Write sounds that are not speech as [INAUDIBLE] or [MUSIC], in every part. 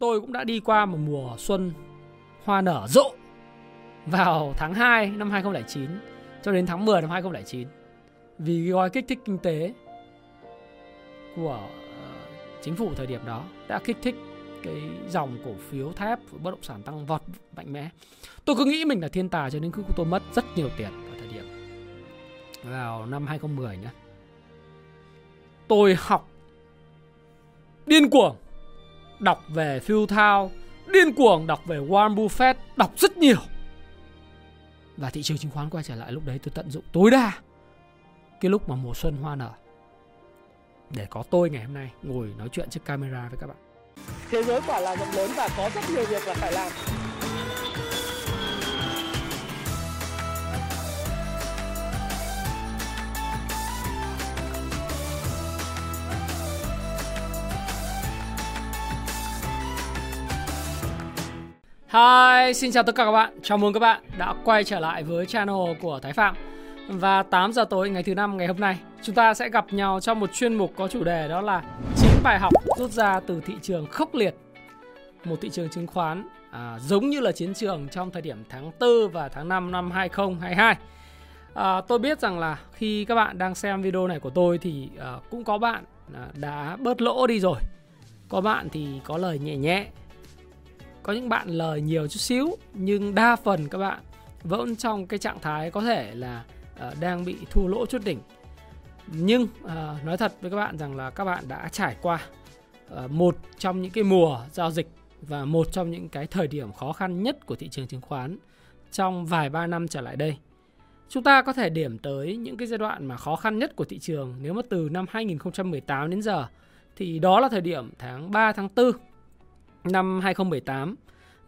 tôi cũng đã đi qua một mùa xuân hoa nở rộ vào tháng 2 năm 2009 cho đến tháng 10 năm 2009 vì gói kích thích kinh tế của ờ, chính phủ thời điểm đó đã kích thích cái dòng cổ phiếu thép, bất động sản tăng vọt mạnh mẽ. Tôi cứ nghĩ mình là thiên tài cho nên cứ tôi mất rất nhiều tiền ở thời điểm vào năm 2010 nhé. Tôi học điên cuồng đọc về Phil Thao, điên cuồng đọc về Warren Buffett, đọc rất nhiều. Và thị trường chứng khoán quay trở lại lúc đấy tôi tận dụng tối đa cái lúc mà mùa xuân hoa nở để có tôi ngày hôm nay ngồi nói chuyện trước camera với các bạn. Thế giới quả là rộng lớn và có rất nhiều việc là phải làm. Hi, xin chào tất cả các bạn. Chào mừng các bạn đã quay trở lại với channel của Thái Phạm. Và 8 giờ tối ngày thứ năm ngày hôm nay, chúng ta sẽ gặp nhau trong một chuyên mục có chủ đề đó là 9 bài học rút ra từ thị trường khốc liệt. Một thị trường chứng khoán à, giống như là chiến trường trong thời điểm tháng 4 và tháng 5 năm 2022. À, tôi biết rằng là khi các bạn đang xem video này của tôi thì à, cũng có bạn à, đã bớt lỗ đi rồi. Có bạn thì có lời nhẹ nhẹ có những bạn lời nhiều chút xíu nhưng đa phần các bạn vẫn trong cái trạng thái có thể là uh, đang bị thua lỗ chút đỉnh nhưng uh, nói thật với các bạn rằng là các bạn đã trải qua uh, một trong những cái mùa giao dịch và một trong những cái thời điểm khó khăn nhất của thị trường chứng khoán trong vài ba năm trở lại đây. Chúng ta có thể điểm tới những cái giai đoạn mà khó khăn nhất của thị trường nếu mà từ năm 2018 đến giờ thì đó là thời điểm tháng 3 tháng 4 năm 2018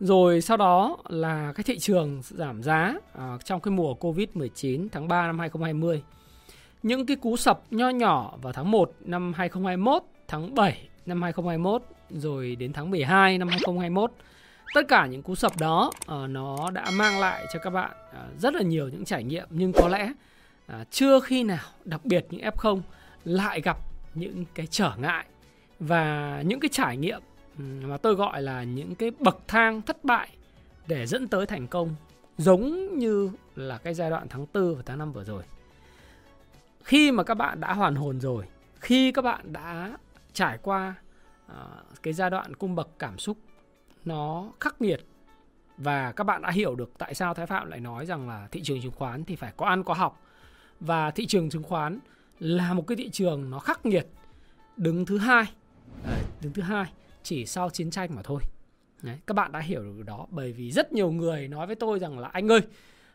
rồi sau đó là cái thị trường giảm giá à, trong cái mùa Covid-19 tháng 3 năm 2020. Những cái cú sập nho nhỏ vào tháng 1 năm 2021, tháng 7 năm 2021 rồi đến tháng 12 năm 2021. Tất cả những cú sập đó uh, nó đã mang lại cho các bạn uh, rất là nhiều những trải nghiệm nhưng có lẽ uh, chưa khi nào đặc biệt những F0 lại gặp những cái trở ngại và những cái trải nghiệm Ừ, mà tôi gọi là những cái bậc thang thất bại để dẫn tới thành công giống như là cái giai đoạn tháng 4 và tháng 5 vừa rồi. Khi mà các bạn đã hoàn hồn rồi, khi các bạn đã trải qua uh, cái giai đoạn cung bậc cảm xúc nó khắc nghiệt và các bạn đã hiểu được tại sao Thái Phạm lại nói rằng là thị trường chứng khoán thì phải có ăn có học và thị trường chứng khoán là một cái thị trường nó khắc nghiệt đứng thứ hai ờ, đứng thứ hai chỉ sau chiến tranh mà thôi. Đấy, các bạn đã hiểu được đó bởi vì rất nhiều người nói với tôi rằng là anh ơi,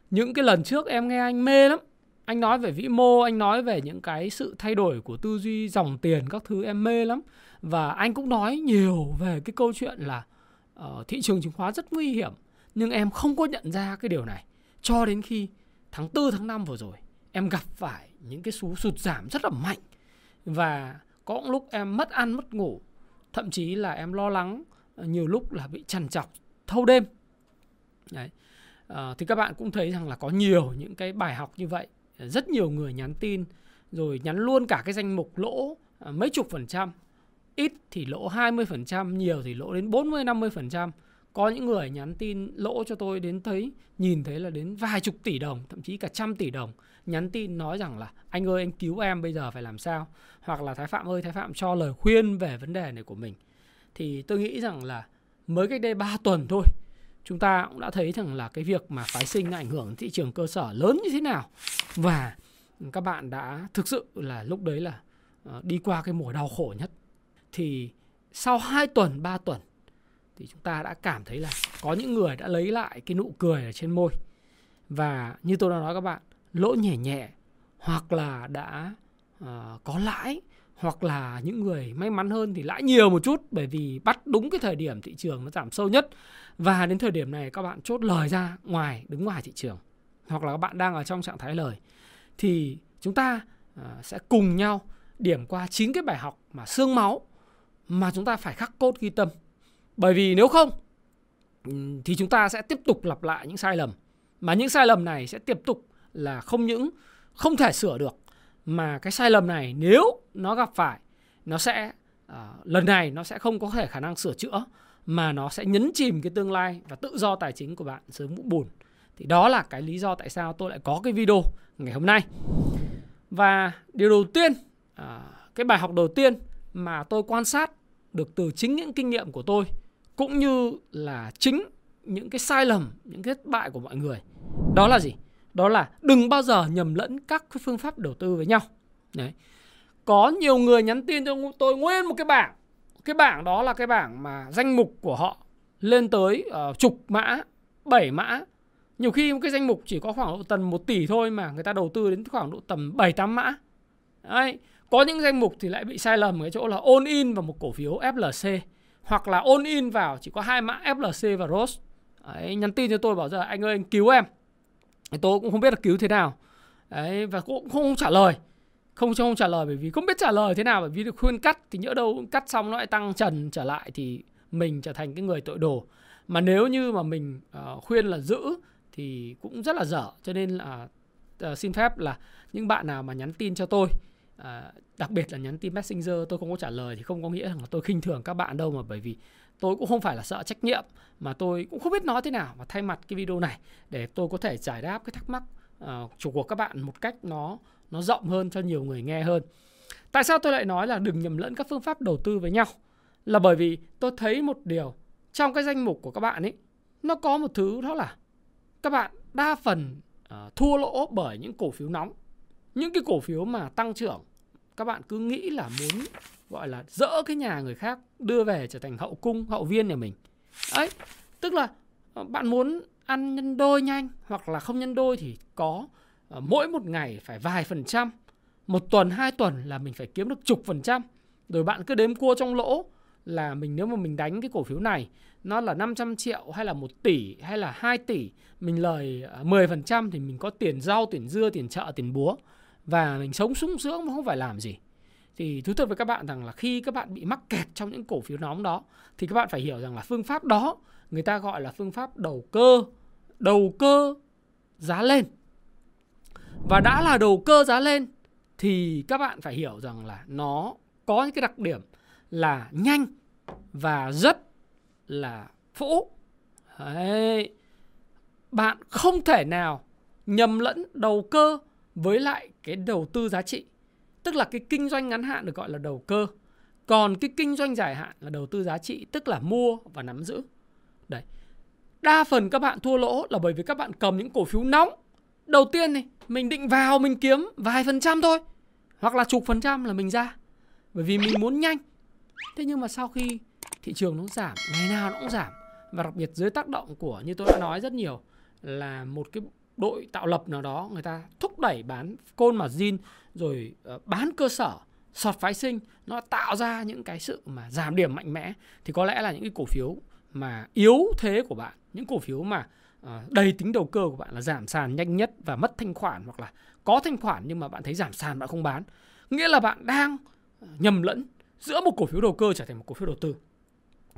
những cái lần trước em nghe anh mê lắm. Anh nói về vĩ mô, anh nói về những cái sự thay đổi của tư duy dòng tiền các thứ em mê lắm. Và anh cũng nói nhiều về cái câu chuyện là uh, thị trường chứng khoán rất nguy hiểm. Nhưng em không có nhận ra cái điều này cho đến khi tháng 4 tháng 5 vừa rồi em gặp phải những cái số sụt giảm rất là mạnh và có lúc em mất ăn mất ngủ thậm chí là em lo lắng ờ, nhiều lúc là bị trằn trọc thâu đêm. Đấy. À, thì các bạn cũng thấy rằng là có nhiều những cái bài học như vậy. Ờ, rất nhiều người nhắn tin rồi nhắn luôn cả cái danh mục lỗ à, mấy chục phần trăm. Ít thì lỗ 20%, nhiều thì lỗ đến 40 50%. Có những người nhắn tin lỗ cho tôi đến thấy nhìn thấy là đến vài chục tỷ đồng, thậm chí cả trăm tỷ đồng nhắn tin nói rằng là, anh ơi, anh cứu em bây giờ phải làm sao? Hoặc là, thái phạm ơi, thái phạm cho lời khuyên về vấn đề này của mình. Thì tôi nghĩ rằng là mới cách đây 3 tuần thôi, chúng ta cũng đã thấy rằng là cái việc mà phái sinh ảnh hưởng thị trường cơ sở lớn như thế nào. Và các bạn đã thực sự là lúc đấy là ờ, đi qua cái mùa đau khổ nhất. Thì sau 2 tuần 3 tuần thì chúng ta đã cảm thấy là có những người đã lấy lại cái nụ cười ở trên môi. Và như tôi đã nói các bạn lỗ nhẹ nhẹ hoặc là đã uh, có lãi hoặc là những người may mắn hơn thì lãi nhiều một chút bởi vì bắt đúng cái thời điểm thị trường nó giảm sâu nhất. Và đến thời điểm này các bạn chốt lời ra ngoài đứng ngoài thị trường hoặc là các bạn đang ở trong trạng thái lời thì chúng ta uh, sẽ cùng nhau điểm qua chín cái bài học mà xương máu mà chúng ta phải khắc cốt ghi tâm. Bởi vì nếu không thì chúng ta sẽ tiếp tục lặp lại những sai lầm mà những sai lầm này sẽ tiếp tục là không những không thể sửa được mà cái sai lầm này nếu nó gặp phải nó sẽ uh, lần này nó sẽ không có thể khả năng sửa chữa mà nó sẽ nhấn chìm cái tương lai và tự do tài chính của bạn dưới mũ bùn. Thì đó là cái lý do tại sao tôi lại có cái video ngày hôm nay. Và điều đầu tiên, à, cái bài học đầu tiên mà tôi quan sát được từ chính những kinh nghiệm của tôi cũng như là chính những cái sai lầm, những cái thất bại của mọi người. Đó là gì? Đó là đừng bao giờ nhầm lẫn các cái phương pháp đầu tư với nhau. Đấy. Có nhiều người nhắn tin cho tôi nguyên một cái bảng. Cái bảng đó là cái bảng mà danh mục của họ lên tới uh, chục mã, bảy mã. Nhiều khi một cái danh mục chỉ có khoảng độ tầm 1 tỷ thôi mà người ta đầu tư đến khoảng độ tầm 7 8 mã. Đấy. Có những danh mục thì lại bị sai lầm cái chỗ là ôn in vào một cổ phiếu FLC hoặc là ôn in vào chỉ có hai mã FLC và ROS. Đấy, nhắn tin cho tôi bảo giờ anh ơi anh cứu em. Tôi cũng không biết là cứu thế nào. Đấy, và cũng không trả lời. Không không trả lời bởi vì không biết trả lời thế nào bởi vì được khuyên cắt thì nhỡ đâu cắt xong nó lại tăng trần trở lại thì mình trở thành cái người tội đồ. Mà nếu như mà mình uh, khuyên là giữ thì cũng rất là dở. Cho nên là uh, xin phép là những bạn nào mà nhắn tin cho tôi uh, đặc biệt là nhắn tin messenger tôi không có trả lời thì không có nghĩa là tôi khinh thường các bạn đâu mà bởi vì tôi cũng không phải là sợ trách nhiệm mà tôi cũng không biết nói thế nào và thay mặt cái video này để tôi có thể giải đáp cái thắc mắc uh, của các bạn một cách nó nó rộng hơn cho nhiều người nghe hơn. Tại sao tôi lại nói là đừng nhầm lẫn các phương pháp đầu tư với nhau? Là bởi vì tôi thấy một điều trong cái danh mục của các bạn ấy nó có một thứ đó là các bạn đa phần uh, thua lỗ bởi những cổ phiếu nóng. Những cái cổ phiếu mà tăng trưởng các bạn cứ nghĩ là muốn gọi là dỡ cái nhà người khác đưa về trở thành hậu cung, hậu viên nhà mình. Ấy, tức là ờ, bạn muốn ăn nhân đôi nhanh hoặc là không nhân đôi thì có ờ, mỗi một ngày phải vài phần trăm một tuần hai tuần là mình phải kiếm được chục phần trăm rồi bạn cứ đếm cua trong lỗ là mình nếu mà mình đánh cái cổ phiếu này nó là 500 triệu hay là 1 tỷ hay là 2 tỷ mình lời ờ, 10% thì mình có tiền rau, tiền dưa, tiền chợ, tiền búa và mình sống sung sướng mà không phải làm gì. Thì thú thật với các bạn rằng là khi các bạn bị mắc kẹt trong những cổ phiếu nóng đó thì các bạn phải hiểu rằng là phương pháp đó người ta gọi là phương pháp đầu cơ, đầu cơ giá lên và đã là đầu cơ giá lên thì các bạn phải hiểu rằng là nó có những cái đặc điểm là nhanh và rất là phũ. Đấy. Bạn không thể nào nhầm lẫn đầu cơ với lại cái đầu tư giá trị. Tức là cái kinh doanh ngắn hạn được gọi là đầu cơ. Còn cái kinh doanh dài hạn là đầu tư giá trị, tức là mua và nắm giữ. Đấy. Đa phần các bạn thua lỗ là bởi vì các bạn cầm những cổ phiếu nóng đầu tiên này mình định vào mình kiếm vài phần trăm thôi hoặc là chục phần trăm là mình ra bởi vì mình muốn nhanh thế nhưng mà sau khi thị trường nó giảm ngày nào nó cũng giảm và đặc biệt dưới tác động của như tôi đã nói rất nhiều là một cái đội tạo lập nào đó, người ta thúc đẩy bán côn mà zin, rồi ờ, bán cơ sở, sọt phái sinh, nó tạo ra những cái sự mà giảm điểm mạnh mẽ. Thì có lẽ là những cái cổ phiếu mà yếu thế của bạn, những cổ phiếu mà ờ, đầy tính đầu cơ của bạn là giảm sàn nhanh nhất và mất thanh khoản hoặc là có thanh khoản nhưng mà bạn thấy giảm sàn bạn không bán. Nghĩa là bạn đang ờ, nhầm lẫn giữa một cổ phiếu đầu cơ trở thành một cổ phiếu đầu tư.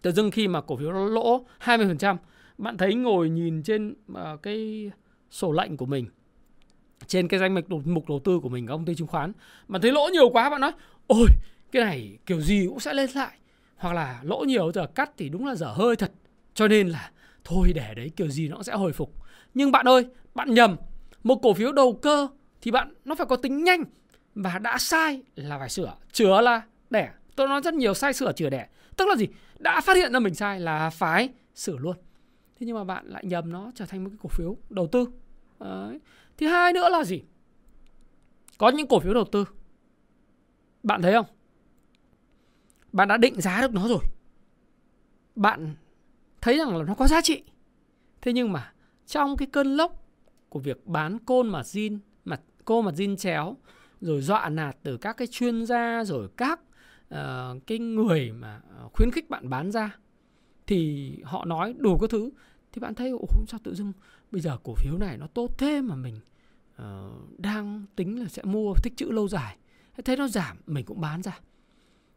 Tự dưng khi mà cổ phiếu nó lỗ 20% bạn thấy ngồi nhìn trên cái sổ lệnh của mình trên cái danh mục mục đầu tư của mình công ty chứng khoán. Mà thấy lỗ nhiều quá, bạn nói, ôi, cái này kiểu gì cũng sẽ lên lại. Hoặc là lỗ nhiều giờ cắt thì đúng là dở hơi thật. Cho nên là thôi để đấy, kiểu gì nó cũng sẽ hồi phục. Nhưng bạn ơi, bạn nhầm. Một cổ phiếu đầu cơ thì bạn, nó phải có tính nhanh. Và đã sai là phải sửa. Chữa là đẻ. Tôi nói rất nhiều sai sửa chữa đẻ. Tức là gì? Đã phát hiện ra mình sai là phải sửa luôn thế nhưng mà bạn lại nhầm nó trở thành một cái cổ phiếu đầu tư. Đấy. thứ hai nữa là gì? Có những cổ phiếu đầu tư. Bạn thấy không? Bạn đã định giá được nó rồi. Bạn thấy rằng là nó có giá trị. Thế nhưng mà trong cái cơn lốc của việc bán côn mà zin mặt cô mà zin chéo rồi dọa nạt từ các cái chuyên gia rồi các uh, cái người mà ờ, khuyến khích bạn bán ra thì họ nói đủ các thứ thì bạn thấy ủa sao tự dưng bây giờ cổ phiếu này nó tốt thế mà mình uh, đang tính là sẽ mua tích chữ lâu dài thấy nó giảm mình cũng bán ra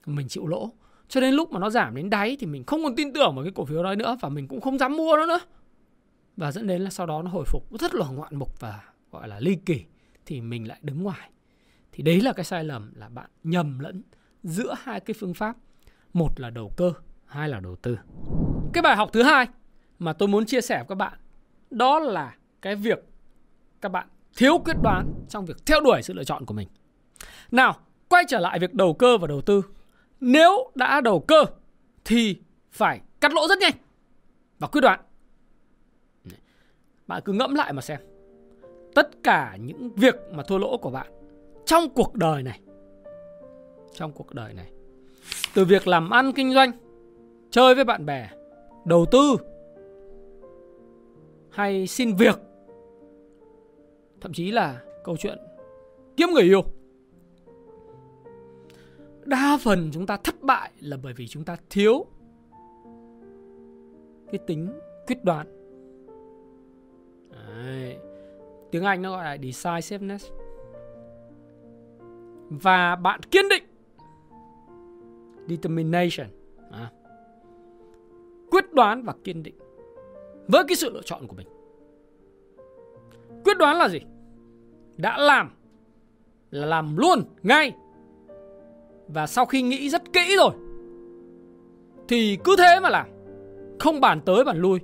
mình chịu lỗ cho đến lúc mà nó giảm đến đáy thì mình không còn tin tưởng vào cái cổ phiếu đó nữa và mình cũng không dám mua nó nữa. Và dẫn đến là sau đó nó hồi phục rất là ngoạn mục và gọi là ly kỳ thì mình lại đứng ngoài. Thì đấy là cái sai lầm là bạn nhầm lẫn giữa hai cái phương pháp. Một là đầu cơ, hai là đầu tư. cái bài học thứ hai mà tôi muốn chia sẻ với các bạn đó là cái việc các bạn thiếu quyết đoán trong việc theo đuổi sự lựa chọn của mình. Nào, quay trở lại việc đầu cơ và đầu tư. Nếu đã đầu cơ thì phải cắt lỗ rất nhanh và quyết đoán. Bạn cứ ngẫm lại mà xem. Tất cả những việc mà thua lỗ của bạn trong cuộc đời này trong cuộc đời này từ việc làm ăn kinh doanh chơi với bạn bè đầu tư hay xin việc. Thậm chí là câu chuyện kiếm người yêu. Đa phần chúng ta thất bại là bởi vì chúng ta thiếu cái tính quyết đoán. Đấy. tiếng anh nó gọi là decisiveness. Và bạn kiên định. Determination. À. quyết đoán và kiên định với cái sự lựa chọn của mình. Quyết đoán là gì? Đã làm là làm luôn ngay. Và sau khi nghĩ rất kỹ rồi, thì cứ thế mà làm. Không bàn tới bàn lui,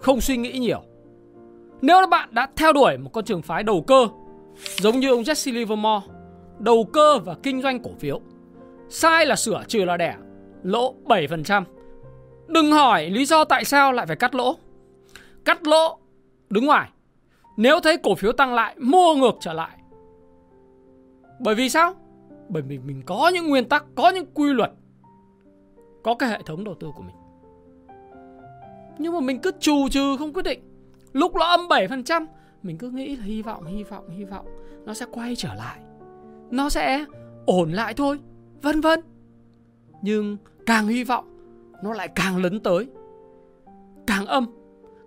không suy nghĩ nhiều. Nếu là bạn đã theo đuổi một con trường phái đầu cơ, giống như ông Jesse Livermore, đầu cơ và kinh doanh cổ phiếu, sai là sửa trừ là đẻ, lỗ 7% đừng hỏi lý do tại sao lại phải cắt lỗ cắt lỗ, đứng ngoài. Nếu thấy cổ phiếu tăng lại, mua ngược trở lại. Bởi vì sao? Bởi vì mình có những nguyên tắc, có những quy luật, có cái hệ thống đầu tư của mình. Nhưng mà mình cứ trù trừ, không quyết định. Lúc nó âm 7% mình cứ nghĩ là hy vọng hy vọng hy vọng nó sẽ quay trở lại. Nó sẽ ổn lại thôi, vân vân. Nhưng càng hy vọng, nó lại càng lấn tới. Càng âm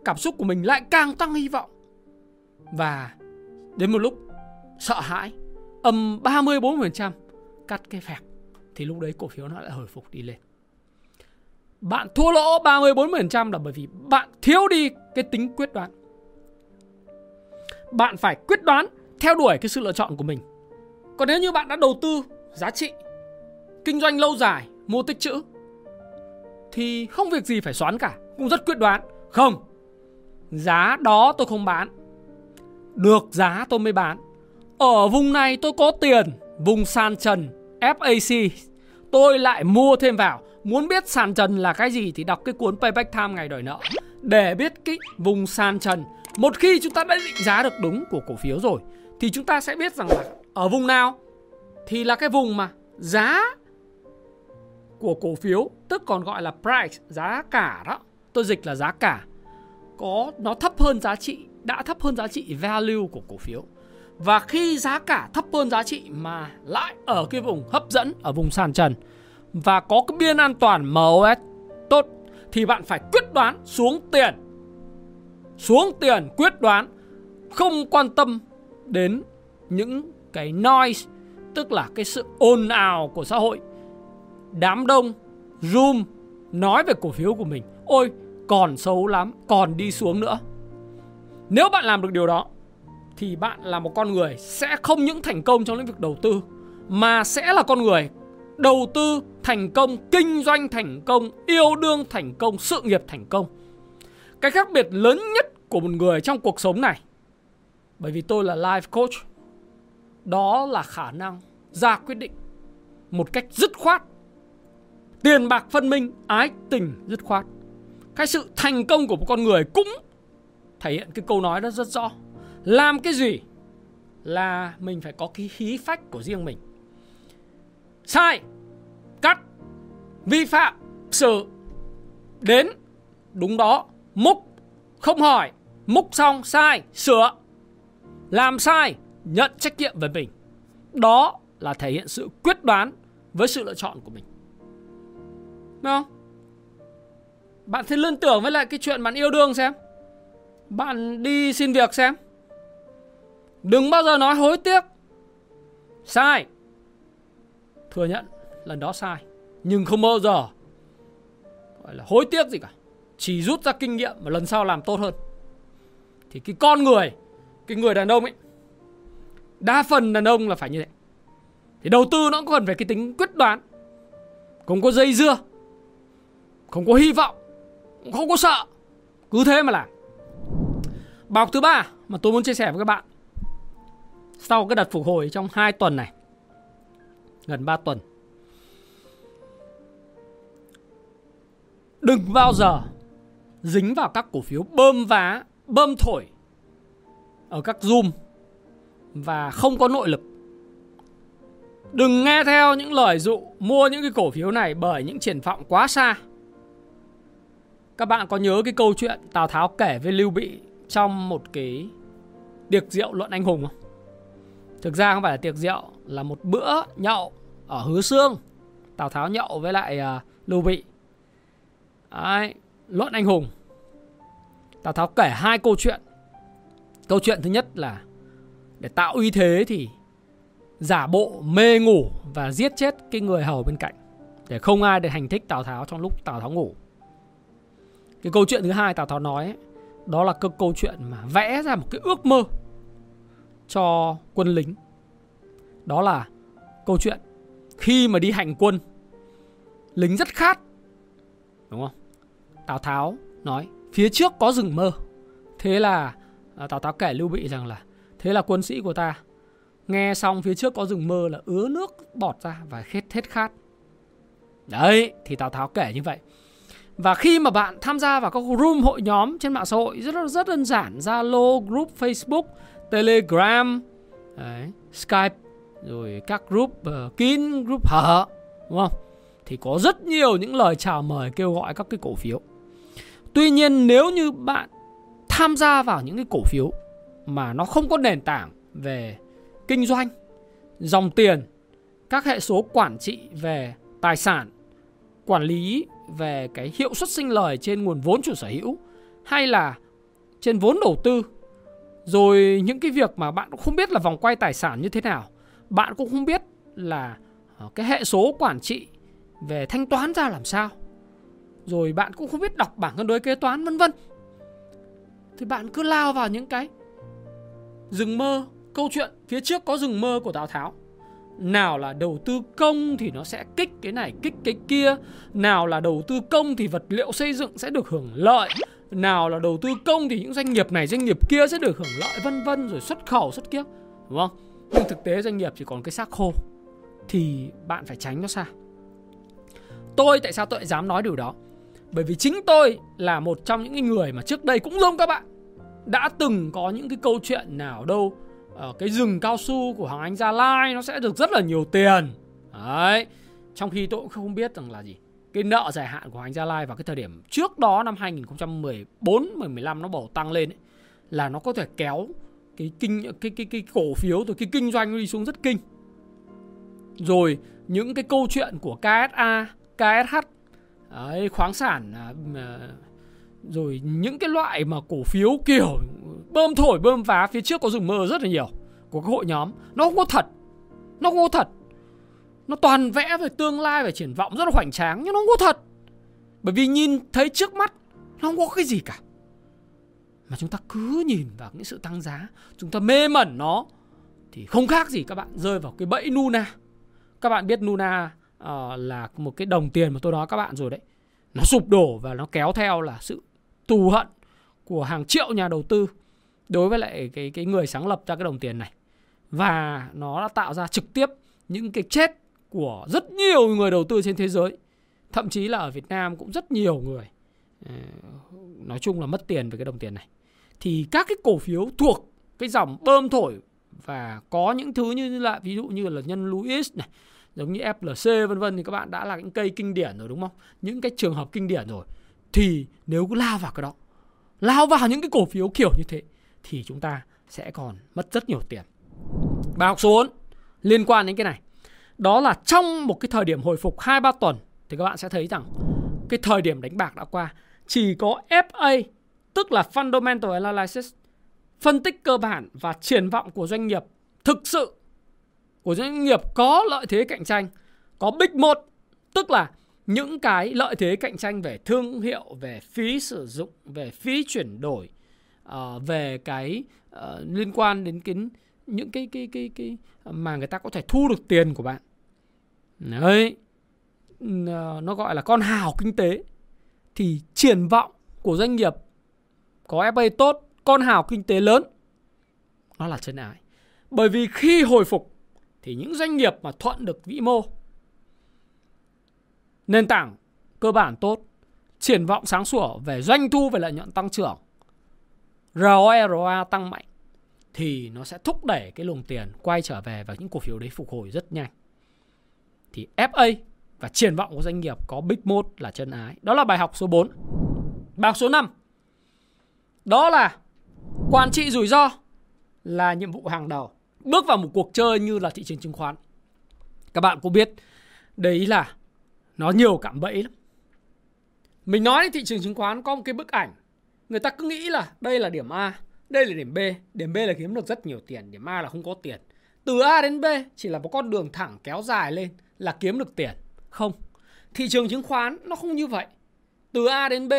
cảm xúc của mình lại càng tăng hy vọng và đến một lúc sợ hãi âm 30 40% cắt cái phẹt thì lúc đấy cổ phiếu nó lại hồi phục đi lên. Bạn thua lỗ 30 40% là bởi vì bạn thiếu đi cái tính quyết đoán. Bạn phải quyết đoán theo đuổi cái sự lựa chọn của mình. Còn nếu như bạn đã đầu tư giá trị, kinh doanh lâu dài, mua tích trữ thì không việc gì phải xoắn cả, cũng rất quyết đoán. Không, giá đó tôi không bán. Được giá tôi mới bán. Ở vùng này tôi có tiền, vùng sàn trần, FAC, tôi lại mua thêm vào. Muốn biết sàn trần là cái gì thì đọc cái cuốn Payback Time ngày đòi nợ để biết cái vùng sàn trần. Một khi chúng ta đã định giá được đúng của cổ phiếu rồi thì chúng ta sẽ biết rằng là ở vùng nào thì là cái vùng mà giá của cổ phiếu tức còn gọi là price giá cả đó tôi dịch là giá cả có, nó thấp hơn giá trị, đã thấp hơn giá trị value của cổ phiếu. Và khi giá cả thấp hơn giá trị mà lại ở cái vùng hấp dẫn, ở vùng sàn trần, và có cái biên an toàn MOS tốt, thì bạn phải quyết đoán xuống tiền. Xuống tiền quyết đoán, không quan tâm đến những cái noise, tức là cái sự ồn ào của xã hội. Đám đông, zoom, nói về cổ phiếu của mình. Ôi còn xấu lắm còn đi xuống nữa. Nếu bạn làm được điều đó thì bạn là một con người sẽ không những thành công trong lĩnh vực đầu tư mà sẽ là con người đầu tư thành công, kinh doanh thành công, yêu đương thành công, sự nghiệp thành công. Cái khác biệt lớn nhất của một người trong cuộc sống này bởi vì tôi là life coach đó là khả năng ra quyết định một cách dứt khoát. Tiền bạc phân minh ái tình dứt khoát cái sự thành công của một con người cũng thể hiện cái câu nói đó rất rõ. Làm cái gì là mình phải có cái khí phách của riêng mình. Sai, cắt, vi phạm, xử. Đến đúng đó, múc, không hỏi, múc xong, sai, sửa. Làm sai, nhận trách nhiệm về mình. Đó là thể hiện sự quyết đoán với sự lựa chọn của mình. Đúng không? Bạn thử liên tưởng với lại cái chuyện bạn yêu đương xem. Bạn đi xin việc xem. Đừng bao giờ nói hối tiếc. Sai. Thừa nhận lần đó sai, Nhưng không bao giờ, Gọi là, hối tiếc gì cả. Chỉ rút ra kinh nghiệm và lần sau làm tốt hơn. Thì cái con người, Cái người đàn ông ấy, Đa phần đàn ông là phải như thế. Thì đầu tư nó cũng cần phải cái tính quyết đoán. Không có dây dưa. Không có hy vọng không có sợ. Cứ thế mà làm. Bài học thứ ba mà tôi muốn chia sẻ với các bạn. Sau cái đợt phục hồi trong 2 tuần này, gần 3 tuần, đừng bao giờ dính vào các cổ phiếu bơm vá, bơm thổi ở các zoom và không có nội lực. Đừng nghe theo những lời dụ mua những cái cổ phiếu này bởi những triển vọng quá xa các bạn có nhớ cái câu chuyện Tào Tháo kể với Lưu Bị trong một cái tiệc rượu luận anh hùng không? Thực ra không phải là tiệc rượu là một bữa nhậu ở Hứa Xương. Tào Tháo nhậu với lại uh, Lưu Bị. Đấy, luận anh hùng. Tào Tháo kể hai câu chuyện. Câu chuyện thứ nhất là để tạo uy thế thì giả bộ mê ngủ và giết chết cái người hầu bên cạnh để không ai được hành thích Tào Tháo trong lúc Tào Tháo ngủ. Cái câu chuyện thứ hai Tào Tháo nói ấy, đó là câu câu chuyện mà vẽ ra một cái ước mơ cho quân lính. Đó là câu chuyện khi mà đi hành quân lính rất khát. Đúng không? Tào Tháo nói phía trước có rừng mơ. Thế là à, Tào Tháo kể Lưu Bị rằng là thế là quân sĩ của ta nghe xong phía trước có rừng mơ là ứa nước bọt ra và hết hết khát. Đấy, thì Tào Tháo kể như vậy. Và khi mà bạn tham gia vào các room hội nhóm trên mạng xã hội rất rất đơn giản, Zalo, group Facebook, Telegram, đấy, Skype, rồi các group ờ, uh, kín, group hở, đúng không? Thì có rất nhiều những lời chào mời kêu gọi các cái cổ phiếu. Tuy nhiên nếu như bạn tham gia vào những cái cổ phiếu mà nó không có nền tảng về kinh doanh, dòng tiền, các hệ số quản trị về tài sản, quản lý về cái hiệu suất sinh lời trên nguồn vốn chủ sở hữu, hay là trên vốn đầu tư. Rồi những cái việc mà bạn cũng không biết là vòng quay tài sản như thế nào. Bạn cũng không biết là ờ, cái hệ số quản trị về thanh toán ra làm sao. Rồi bạn cũng không biết đọc bảng cân đối kế toán, vân vân. Thì bạn cứ lao vào những cái rừng mơ, câu chuyện phía trước có rừng mơ của tào tháo nào là đầu tư công thì nó sẽ kích cái này, kích cái kia. Nào là đầu tư công thì vật liệu xây dựng sẽ được hưởng lợi. Nào là đầu tư công thì những doanh nghiệp này, doanh nghiệp kia sẽ được hưởng lợi, vân vân, rồi xuất khẩu, xuất kiếp, đúng không? Nhưng thực tế doanh nghiệp chỉ còn cái xác khô, thì bạn phải tránh nó xa. Tôi tại sao tôi lại dám nói điều đó? Bởi vì chính tôi là một trong những người mà trước đây cũng giống các bạn, đã từng có những cái câu chuyện nào đâu Ờ, cái rừng cao su của Hoàng Anh Gia Lai nó sẽ được rất là nhiều tiền. Đấy. Trong khi tôi cũng không biết rằng là gì. Cái nợ dài hạn của Hoàng Anh Gia Lai vào cái thời điểm trước đó năm 2014 15 nó bầu tăng lên ấy, là nó có thể kéo cái kinh cái cái cái cổ phiếu rồi cái kinh doanh đi xuống rất kinh. Rồi những cái câu chuyện của KSA, KSH đấy, khoáng sản à, à, rồi những cái loại mà cổ phiếu kiểu bơm thổi bơm vá phía trước có rừng mơ rất là nhiều của các hội nhóm. Nó không có thật nó không có thật. Nó toàn vẽ về tương lai về triển vọng rất là hoành tráng nhưng nó không có thật. Bởi vì nhìn thấy trước mắt nó không có cái gì cả. Mà chúng ta cứ nhìn vào những sự tăng giá chúng ta mê mẩn nó thì không khác gì các bạn rơi vào cái bẫy Nuna. Các bạn biết Nuna uh, là một cái đồng tiền mà tôi nói các bạn rồi đấy. Nó sụp đổ và nó kéo theo là sự tù hận của hàng triệu nhà đầu tư đối với lại cái cái người sáng lập ra cái đồng tiền này. Và nó đã tạo ra trực tiếp những cái chết của rất nhiều người đầu tư trên thế giới. Thậm chí là ở Việt Nam cũng rất nhiều người ờ, nói chung là mất tiền về cái đồng tiền này. Thì các cái cổ phiếu thuộc cái dòng bơm thổi và có những thứ như là, ví dụ như là nhân Louis này, giống như FLC vân vân thì các bạn đã là những cây kinh điển rồi đúng không? Những cái trường hợp kinh điển rồi thì nếu cứ lao vào cái đó lao vào những cái cổ phiếu kiểu như thế thì chúng ta sẽ còn mất rất nhiều tiền. Bài học số 4 liên quan đến cái này. Đó là trong một cái thời điểm hồi phục 2 3 tuần thì các bạn sẽ thấy rằng cái thời điểm đánh bạc đã qua, chỉ có FA tức là fundamental analysis phân tích cơ bản và triển vọng của doanh nghiệp thực sự của doanh nghiệp có lợi thế cạnh tranh, có big một tức là những cái lợi thế cạnh tranh về thương hiệu, về phí sử dụng, về phí chuyển đổi, uh, về cái uh, liên quan đến cái những cái cái cái cái mà người ta có thể thu được tiền của bạn. Đấy. Ờ, nó gọi là con hào kinh tế thì triển vọng của doanh nghiệp có FA tốt, con hào kinh tế lớn, nó là chân ái. Bởi vì khi hồi phục thì những doanh nghiệp mà thuận được vĩ mô, nền tảng cơ bản tốt, triển vọng sáng sủa về doanh thu về lợi nhuận tăng trưởng, ROE, ROA tăng mạnh thì nó sẽ thúc đẩy cái luồng tiền quay trở về và những cổ phiếu đấy phục hồi rất nhanh. Thì FA và triển vọng của doanh nghiệp có big mode là chân ái. Đó là bài học số 4. Bài học số 5. Đó là quản trị rủi ro là nhiệm vụ hàng đầu. Bước vào một cuộc chơi như là thị trường chứng khoán. Các bạn cũng biết đấy là nó nhiều cạm bẫy lắm. Mình nói thị trường chứng khoán có một cái bức ảnh người ta cứ nghĩ là đây là điểm A, đây là điểm B, điểm B là kiếm được rất nhiều tiền, điểm A là không có tiền. Từ A đến B chỉ là một con đường thẳng kéo dài lên là kiếm được tiền. Không. Thị trường chứng khoán nó không như vậy. Từ A đến B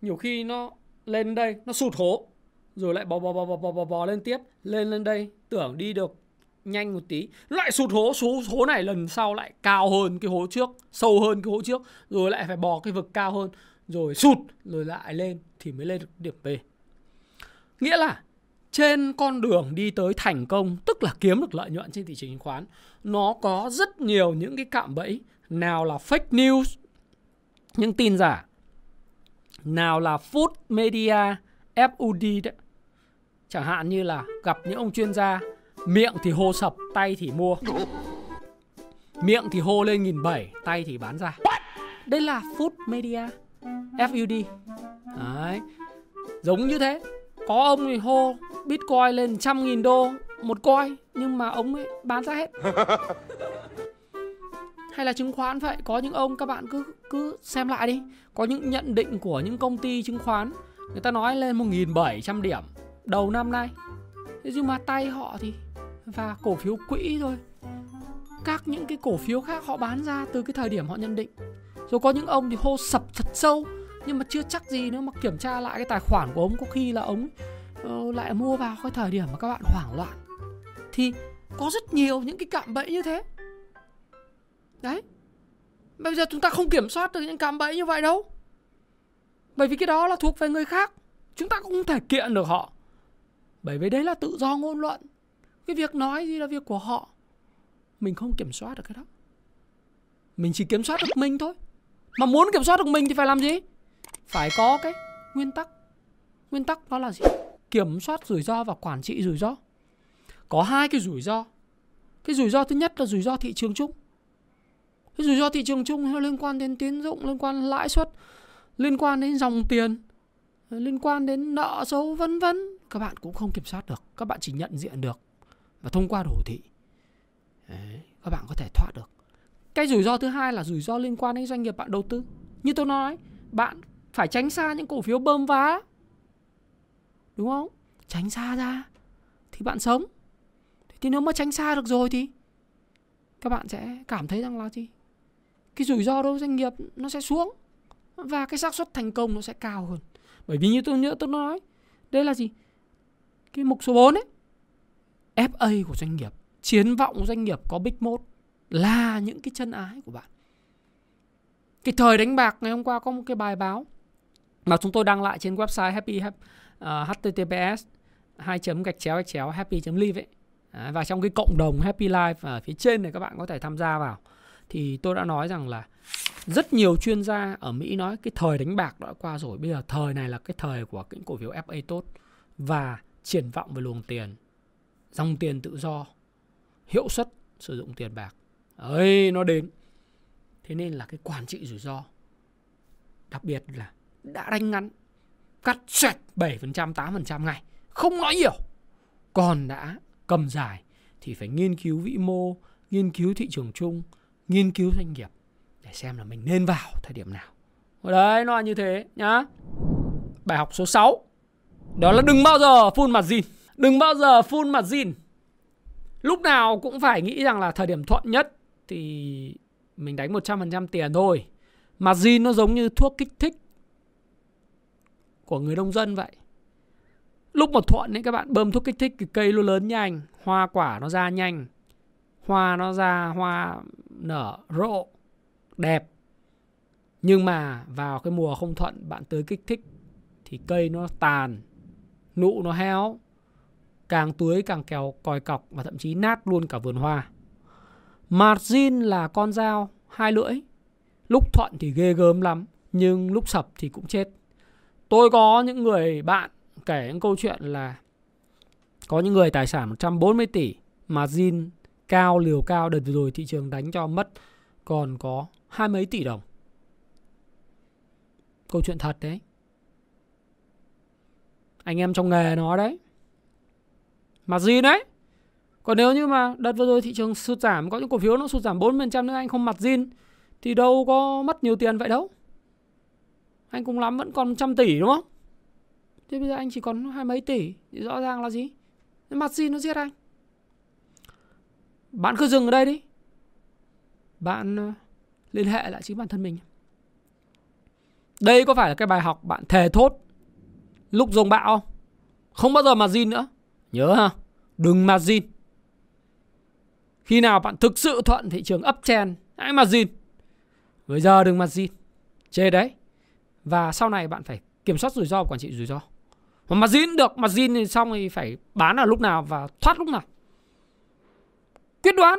nhiều khi nó lên đây nó sụt hố rồi lại bò bò bò bò bò bò, bò lên tiếp lên lên đây tưởng đi được nhanh một tí. Lại sụt hố, số hố này lần sau lại cao hơn cái hố trước, sâu hơn cái hố trước, rồi lại phải bò cái vực cao hơn, rồi sụt, rồi lại lên thì mới lên được điểm B. Nghĩa là trên con đường đi tới thành công, tức là kiếm được lợi nhuận trên thị trường chứng khoán, nó có rất nhiều những cái cạm bẫy. Nào là fake news, những tin giả. Nào là food media FUD đấy. Chẳng hạn như là gặp những ông chuyên gia miệng thì hô sập tay thì mua. Miệng thì hô lên nghìn bảy tay thì bán ra. Đây là food media FUD đấy giống như thế. Có ông thì hô bitcoin lên trăm nghìn đô một coin nhưng mà ông ấy bán ra hết. [LAUGHS] Hay là chứng khoán vậy? Có những ông các bạn cứ cứ xem lại đi. Có những nhận định của những công ty chứng khoán người ta nói lên 1.700 điểm đầu năm nay. Thế nhưng mà tay họ thì và cổ phiếu quỹ thôi. Các những cái cổ phiếu khác họ bán ra từ cái thời điểm họ nhận định. Rồi có những ông thì hô sập thật sâu nhưng mà chưa chắc gì nữa mà kiểm tra lại cái tài khoản của ông có khi là ông uh, lại mua vào cái thời điểm mà các bạn hoảng loạn. Thì có rất nhiều những cái cạm bẫy như thế. Đấy. Bây giờ chúng ta không kiểm soát được những cạm bẫy như vậy đâu. Bởi vì cái đó là thuộc về người khác. Chúng ta cũng không thể kiện được họ. Bởi vì đấy là tự do ngôn luận cái việc nói gì là việc của họ. Mình không kiểm soát được cái đó. Mình chỉ kiểm soát được mình thôi. Mà muốn kiểm soát được mình thì phải làm gì? Phải có cái nguyên tắc. Nguyên tắc đó là gì? Kiểm soát rủi ro và quản trị rủi ro. Có hai cái rủi ro. Cái rủi ro thứ nhất là rủi ro thị trường chung. Cái rủi ro thị trường chung nó liên quan đến tín dụng, liên quan đến lãi suất, liên quan đến dòng tiền, liên quan đến nợ xấu, vân vân. Các bạn cũng không kiểm soát được. Các bạn chỉ nhận diện được và thông qua đồ thị. Đấy, các bạn có thể thoát được. Cái rủi ro thứ hai là rủi ro liên quan đến doanh nghiệp bạn đầu tư. Như tôi nói bạn phải tránh xa những cổ phiếu bơm vá. Đúng không? Tránh xa ra thì bạn sống. Thì nếu mà tránh xa được rồi thì các bạn sẽ cảm thấy rằng là gì? Cái rủi ro đối với doanh nghiệp nó sẽ xuống và cái xác suất thành công nó sẽ cao hơn. Bởi vì như tôi nhớ tôi nói đây là gì? Cái mục số 4 ấy. FA của doanh nghiệp chiến vọng doanh nghiệp có big mode là những cái chân ái của bạn. Cái thời đánh bạc ngày hôm qua có một cái bài báo mà chúng tôi đăng lại trên website happy uh, https 2 gạch chéo gạch chéo happy live ấy. À, và trong cái cộng đồng happy life ở phía trên này các bạn có thể tham gia vào. Thì tôi đã nói rằng là rất nhiều chuyên gia ở Mỹ nói cái thời đánh bạc đã qua rồi bây giờ thời này là cái thời của những cổ phiếu FA tốt và triển vọng về luồng tiền dòng tiền tự do, hiệu suất sử dụng tiền bạc. Ấy, nó đến. Thế nên là cái quản trị rủi ro, đặc biệt là đã đánh ngắn, cắt sẹt 7% 8% ngày không nói nhiều. Còn đã cầm dài thì phải nghiên cứu vĩ mô, nghiên cứu thị trường chung, nghiên cứu doanh nghiệp để xem là mình nên vào thời điểm nào. Đấy, nó là như thế nhá. Bài học số 6 đó là đừng bao giờ phun mặt gì đừng bao giờ full margin lúc nào cũng phải nghĩ rằng là thời điểm thuận nhất thì mình đánh 100% tiền thôi. Margin nó giống như thuốc kích thích của người nông dân vậy. Lúc mà thuận ấy các bạn bơm thuốc kích thích thì cây nó lớn nhanh hoa quả nó ra nhanh hoa nó ra hoa nở rộ đẹp. Nhưng mà vào cái mùa không thuận bạn tới kích thích thì cây nó tàn, nụ nó héo, càng tưới càng kèo còi cọc và thậm chí nát luôn cả vườn hoa. Margin là con dao hai lưỡi. Lúc thuận thì ghê gớm lắm, nhưng lúc sập thì cũng chết. Tôi có những người bạn kể những câu chuyện là có những người tài sản 140 tỷ margin cao liều cao đợt vừa rồi thị trường đánh cho mất còn có hai mấy tỷ đồng. Câu chuyện thật đấy. Anh em trong nghề nó đấy. Margin đấy. Còn nếu như mà đợt vừa rồi thị trường sụt giảm, Có những cổ phiếu nó sụt giảm 4% nữa, anh không mặt zin Thì đâu có mất nhiều tiền vậy đâu. Anh cũng lắm, vẫn còn 100 tỷ, đúng không? Thế bây giờ anh chỉ còn hai mấy tỷ, Thì rõ ràng là gì? Mặt zin nó giết anh. Bạn cứ dừng ở đây đi. Bạn ờ, liên hệ lại chính bản thân mình. Đây có phải là cái bài học bạn thề thốt, Lúc dùng bão không? Không bao giờ mặt zin nữa. Nhớ ha Đừng margin. khi nào bạn thực sự thuận thị trường uptrend, hãy margin. Bây giờ đừng margin. Chê đấy. Và sau này bạn phải kiểm soát rủi ro, quản trị rủi ro. Mà margin được, margin thì xong thì phải bán ở lúc nào và thoát lúc nào. Quyết đoán.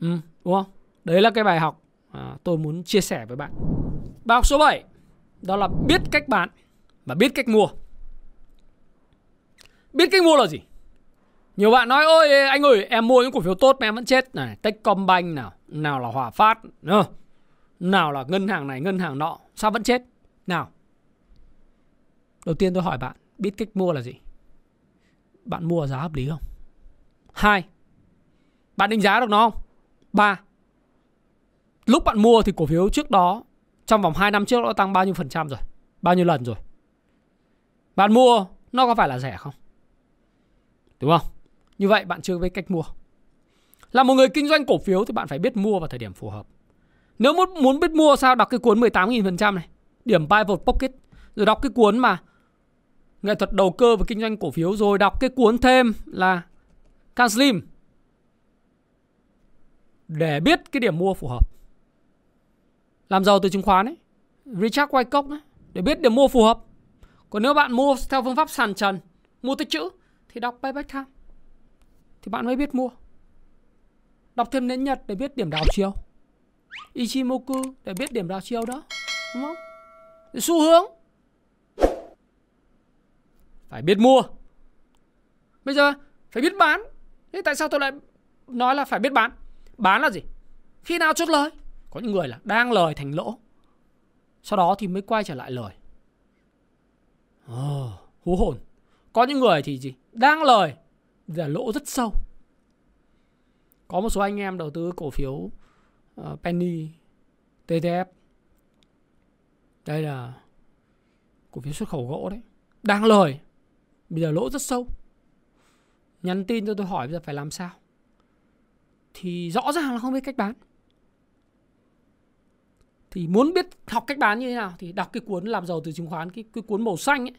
Ừ, đúng không? Đấy là cái bài học à, tôi muốn chia sẻ với bạn. Bài học số 7 đó là biết cách bán và biết cách mua. Biết cách mua là gì? Nhiều bạn nói, ôi, anh ơi, em mua những cổ phiếu tốt mà em vẫn chết. Này, Techcombank nào Nào là Hòa Phát nữa. Nào là ngân hàng này, ngân hàng nọ, Sao vẫn chết? Nào. Đầu tiên tôi hỏi bạn, Biết cách mua là gì? Bạn mua giá hợp lý không? Hai. Bạn định giá được nó không? Ba. Lúc bạn mua thì cổ phiếu trước đó, Trong vòng 2 năm trước nó tăng bao nhiêu phần trăm rồi? Bao nhiêu lần rồi? Bạn mua, nó có phải là rẻ không? Đúng không như vậy bạn chưa biết cách mua. Là một người kinh doanh cổ phiếu thì bạn phải biết mua vào thời điểm phù hợp. Nếu muốn muốn biết mua sao đọc cái cuốn 18.000% này, điểm Pivot Pocket, rồi đọc cái cuốn mà nghệ thuật đầu cơ và kinh doanh cổ phiếu rồi đọc cái cuốn thêm là Can Slim để biết cái điểm mua phù hợp. Làm giàu từ chứng khoán ấy, Richard Wyckoff ấy, để biết điểm mua phù hợp. Còn nếu bạn mua theo phương pháp sàn trần, mua tích chữ thì đọc Payback Time thì bạn mới biết mua. Đọc thêm nến Nhật để biết điểm đảo chiều. Ichimoku để biết điểm đảo chiều đó. Đúng không? Để xu hướng. Phải biết mua. Bây giờ phải biết bán. Thế tại sao tôi lại nói là phải biết bán? Bán là gì? Khi nào chốt lời? Có những người là đang lời thành lỗ. Sau đó thì mới quay trở lại lời. Oh, hú hồn. Có những người thì gì? Đang lời là lỗ rất sâu. Có một số anh em đầu tư cổ phiếu uh, penny TTF đây là cổ phiếu xuất khẩu gỗ đấy. Đang lời bây giờ lỗ rất sâu. Nhắn tin cho tôi hỏi bây giờ phải làm sao? Thì rõ ràng là không biết cách bán. Thì muốn biết học cách bán như thế nào thì đọc cái cuốn làm giàu từ chứng khoán cái, cái cuốn màu xanh ấy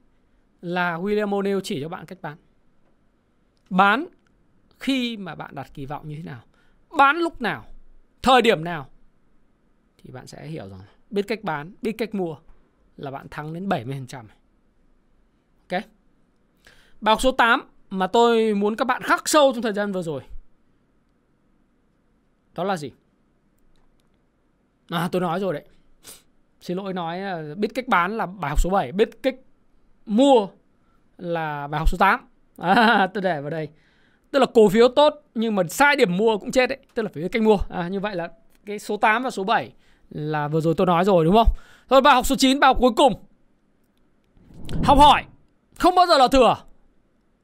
là William O'Neill chỉ cho bạn cách bán. Bán khi mà bạn đặt kỳ vọng như thế nào? Bán lúc nào? Thời điểm nào? Thì bạn sẽ hiểu rằng biết cách bán, biết cách mua là bạn thắng đến 70% ok? Bài học số 8 mà tôi muốn các bạn khắc sâu trong thời gian vừa rồi. Đó là gì? À tôi nói rồi đấy. Xin lỗi, nói à, biết cách bán là bài học số 7 biết cách mua là bài học số 8 [LAUGHS] à, tôi để vào đây. Tức là cổ phiếu tốt nhưng mà sai điểm mua cũng chết đấy. Tức là phải biết cách mua. À, như vậy là cái số 8 và số 7 là vừa rồi tôi nói rồi đúng không? Rồi bài học số 9 bài học cuối cùng. Học hỏi. Không bao giờ là thừa.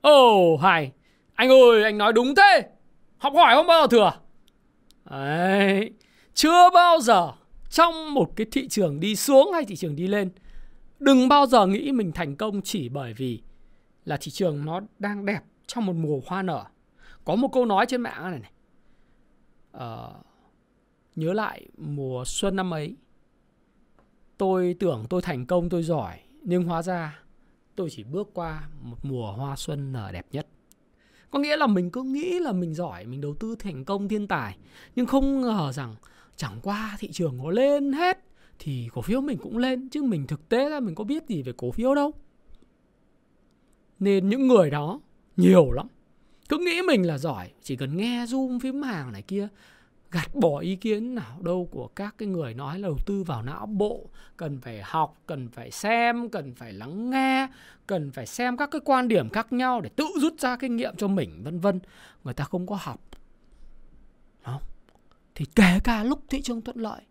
Ồ oh, hay. Anh ơi anh nói đúng thế. Học hỏi không bao giờ thừa. Đấy. Chưa bao giờ trong một cái thị trường đi xuống hay thị trường đi lên đừng bao giờ nghĩ mình thành công chỉ bởi vì là thị trường nó đang đẹp trong một mùa hoa nở. Có một câu nói trên mạng này này. Uh, nhớ lại mùa xuân năm ấy. Tôi tưởng tôi thành công, tôi giỏi. Nhưng hóa ra tôi chỉ bước qua một mùa hoa xuân nở đẹp nhất. Có nghĩa là mình cứ nghĩ là mình giỏi, mình đầu tư thành công thiên tài. Nhưng không ngờ rằng chẳng qua thị trường nó lên hết thì cổ phiếu mình cũng lên chứ mình thực tế ra mình có biết gì về cổ phiếu đâu Nên những người đó nhiều lắm. Cứ nghĩ mình là giỏi, chỉ cần nghe zoom phím hàng này kia, gạt bỏ ý kiến nào đâu của các cái người nói là đầu tư vào não bộ, cần phải học, cần phải xem, cần phải lắng nghe, cần phải xem các cái quan điểm khác nhau để tự rút ra kinh nghiệm cho mình vân vân. Người ta không có học. Không? Thì kể cả lúc thị trường thuận lợi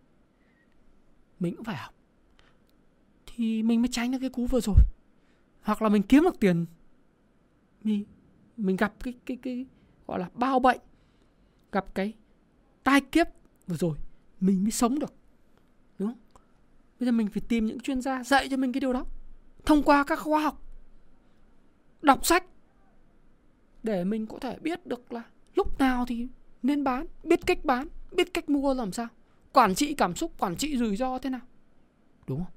mình cũng phải học. Thì mình mới tránh được cái cú vừa rồi. Hoặc là mình kiếm được tiền mình mình gặp cái cái cái gọi là bao bệnh gặp cái tai kiếp vừa rồi, mình mới sống được, đúng không bây giờ mình phải tìm những chuyên gia dạy cho mình cái điều đó, thông qua các khóa học, đọc sách, để mình có thể biết được là lúc nào thì nên bán, biết cách bán, biết cách mua làm sao quản trị cảm xúc, quản trị rủi ro thế nào? Đúng không?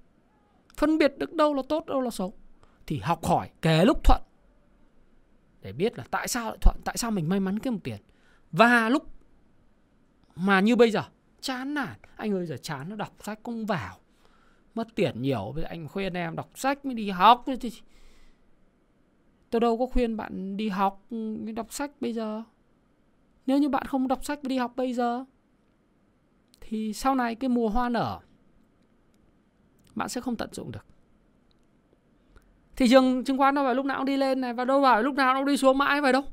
Phân biệt được đâu là tốt, đâu là xấu. Thì học hỏi, kể lúc thuận. Để biết là tại sao lại thuận, tại sao mình may mắn kiếm một tiền. Và lúc mà như bây giờ, chán nản. Anh ơi, giờ chán nó đọc sách cũng vào. Mất tiền nhiều, bây giờ anh khuyên em đọc sách mới đi học. Thì tôi đâu có khuyên bạn đi học, đọc sách bây giờ. Nếu như bạn không đọc sách và đi học bây giờ thì sau này cái mùa hoa nở bạn sẽ không tận dụng được. Thị trường chứng khoán đâu phải lúc nào cũng đi lên này và đâu phải lúc nào nó đi xuống mãi vậy đâu.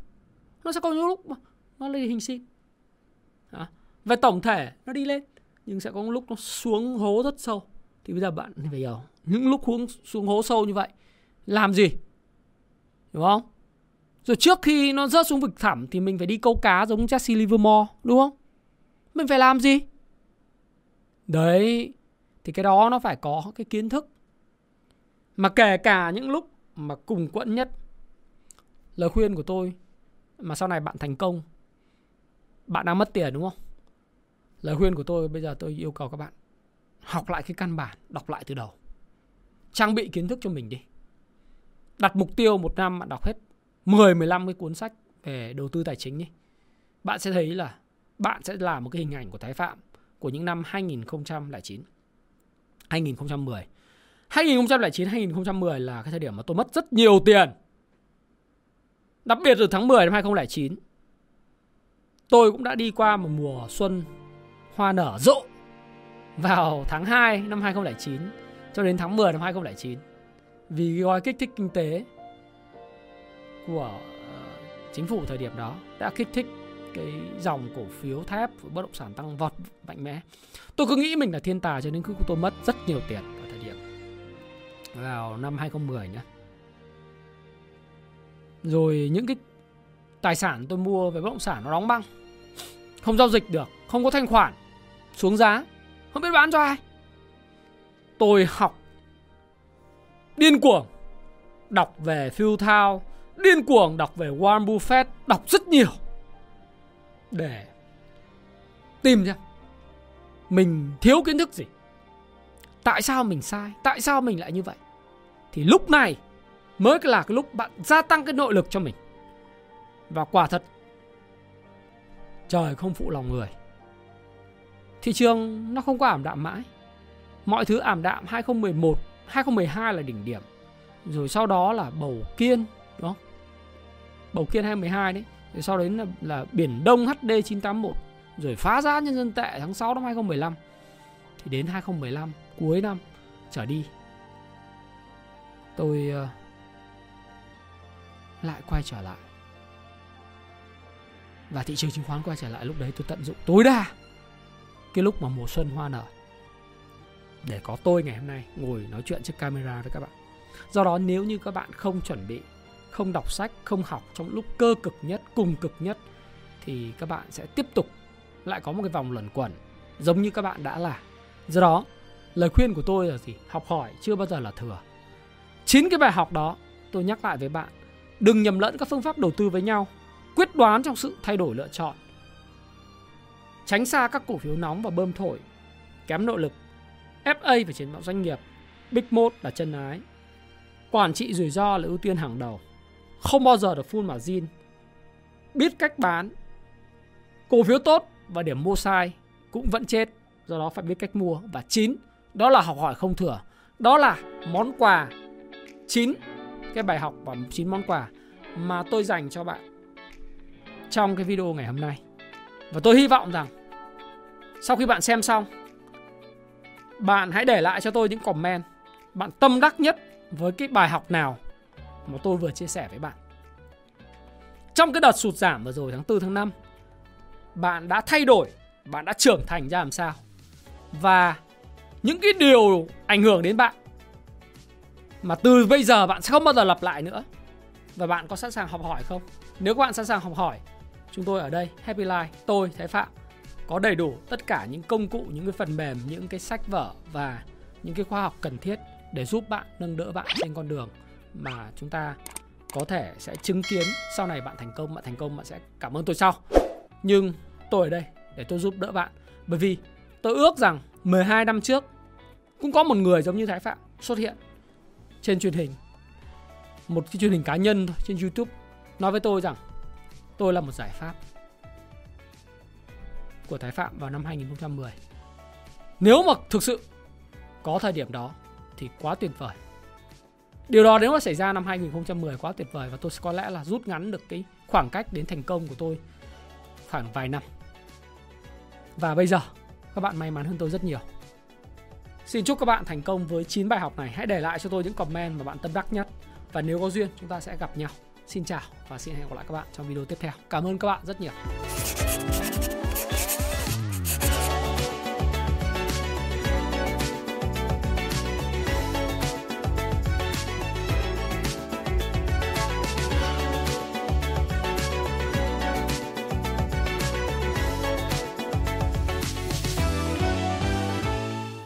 Nó sẽ có những lúc mà nó lên hình xin à, về tổng thể nó đi lên nhưng sẽ có những lúc nó xuống hố rất sâu. Thì bây giờ bạn phải hiểu những lúc xuống xuống hố sâu như vậy làm gì? Đúng không? Rồi trước khi nó rớt xuống vực thẳm thì mình phải đi câu cá giống Jesse Livermore đúng không? Mình phải làm gì? Đấy, thì cái đó nó phải có cái kiến thức. Mà kể cả những lúc mà cùng quẫn nhất, lời khuyên của tôi, mà sau này bạn thành công, bạn đang mất tiền, đúng không? Lời khuyên của tôi bây giờ tôi yêu cầu các bạn học lại cái căn bản, đọc lại từ đầu. Trang bị kiến thức cho mình đi. Đặt mục tiêu một năm bạn đọc hết 10 15 cái cuốn sách về đầu tư tài chính đi. Bạn sẽ thấy là bạn sẽ là một cái hình ảnh của Thái Phạm của những năm 2009 2010 2009 2010 là cái thời điểm mà tôi mất rất nhiều tiền. Đặc biệt từ tháng 10 năm 2009. Tôi cũng đã đi qua một mùa xuân hoa nở rộ vào tháng 2 năm 2009 cho đến tháng 10 năm 2009. Vì gói kích thích kinh tế của ờ, chính phủ thời điểm đó đã kích thích cái dòng cổ phiếu thép bất động sản tăng vọt mạnh mẽ. Tôi cứ nghĩ mình là thiên tài cho nên cứ tôi mất rất nhiều tiền vào năm 2010 nhé. Rồi những cái tài sản tôi mua về bất động sản nó đóng băng. Không giao dịch được, không có thanh khoản, xuống giá, không biết bán cho ai. Tôi học điên cuồng đọc về Phil Thao, điên cuồng đọc về Warren Buffett, đọc rất nhiều để tìm ra mình thiếu kiến thức gì. Tại sao mình sai? Tại sao mình lại như vậy? thì lúc này mới là cái lúc bạn gia tăng cái nội lực cho mình. Và quả thật trời không phụ lòng người. Thị trường nó không có ảm đạm mãi. Mọi thứ ảm đạm 2011, 2012 là đỉnh điểm. Rồi sau đó là bầu kiên, đó. Bầu kiên 2012 đấy. Rồi sau đấy là, là Biển Đông HD 981. Rồi phá giá nhân dân tệ tháng 6 năm 2015. Thì đến 2015, cuối năm trở đi tôi uh, lại quay trở lại và thị trường chứng khoán quay trở lại lúc đấy tôi tận dụng tối đa cái lúc mà mùa xuân hoa nở để có tôi ngày hôm nay ngồi nói chuyện trước camera với các bạn do đó nếu như các bạn không chuẩn bị không đọc sách, không học trong lúc cơ cực nhất, cùng cực nhất, thì các bạn sẽ tiếp tục lại có một cái vòng luẩn quẩn, giống như các bạn đã là. Do đó, lời khuyên của tôi là gì? Học hỏi chưa bao giờ là thừa. Chín cái bài học đó, tôi nhắc lại với bạn, Đừng nhầm lẫn các phương pháp đầu tư với nhau, Quyết đoán trong sự thay đổi lựa chọn. Tránh xa các cổ phiếu nóng và bơm thổi, Kém nội lực. FA và triển vọng doanh nghiệp, Big Mode là chân ái. Quản trị rủi ro là ưu tiên hàng đầu. Không bao giờ được full margin Biết cách bán, Cổ phiếu tốt và điểm mua sai Cũng vẫn chết. Do đó phải biết cách mua. Và chín, Đó là học hỏi không thừa. Đó là món quà chín. Cái bài học và chín món quà mà tôi dành cho bạn trong cái video ngày hôm nay. Và tôi hy vọng rằng sau khi bạn xem xong, bạn hãy để lại cho tôi những comment bạn tâm đắc nhất với cái bài học nào mà tôi vừa chia sẻ với bạn. Trong cái đợt sụt giảm vừa rồi tháng 4 tháng 5 bạn đã thay đổi, bạn đã trưởng thành ra làm sao? Và những cái điều ảnh hưởng đến bạn mà từ bây giờ bạn sẽ không bao giờ lặp lại nữa. Và bạn có sẵn sàng học hỏi không? Nếu các bạn sẵn sàng học hỏi, chúng tôi ở đây Happy Life, tôi Thái Phạm có đầy đủ tất cả những công cụ, những cái phần mềm, những cái sách vở và những cái khoa học cần thiết để giúp bạn nâng đỡ bạn trên con đường mà chúng ta có thể sẽ chứng kiến sau này bạn thành công, bạn thành công bạn sẽ cảm ơn tôi sau. Nhưng tôi ở đây để tôi giúp đỡ bạn bởi vì tôi ước rằng 12 năm trước cũng có một người giống như Thái Phạm xuất hiện trên truyền hình một cái truyền hình cá nhân thôi trên YouTube nói với tôi rằng tôi là một giải pháp của Thái Phạm vào năm 2010. Nếu mà thực sự có thời điểm đó thì quá tuyệt vời. Điều đó nếu mà xảy ra năm 2010 quá tuyệt vời và tôi có lẽ là rút ngắn được cái khoảng cách đến thành công của tôi khoảng vài năm. Và bây giờ, các bạn may mắn hơn tôi rất nhiều. Xin chúc các bạn thành công với 9 bài học này. Hãy để lại cho tôi những comment mà bạn tâm đắc nhất. Và nếu có duyên, chúng ta sẽ gặp nhau. Xin chào và xin hẹn gặp lại các bạn trong video tiếp theo. Cảm ơn các bạn rất nhiều.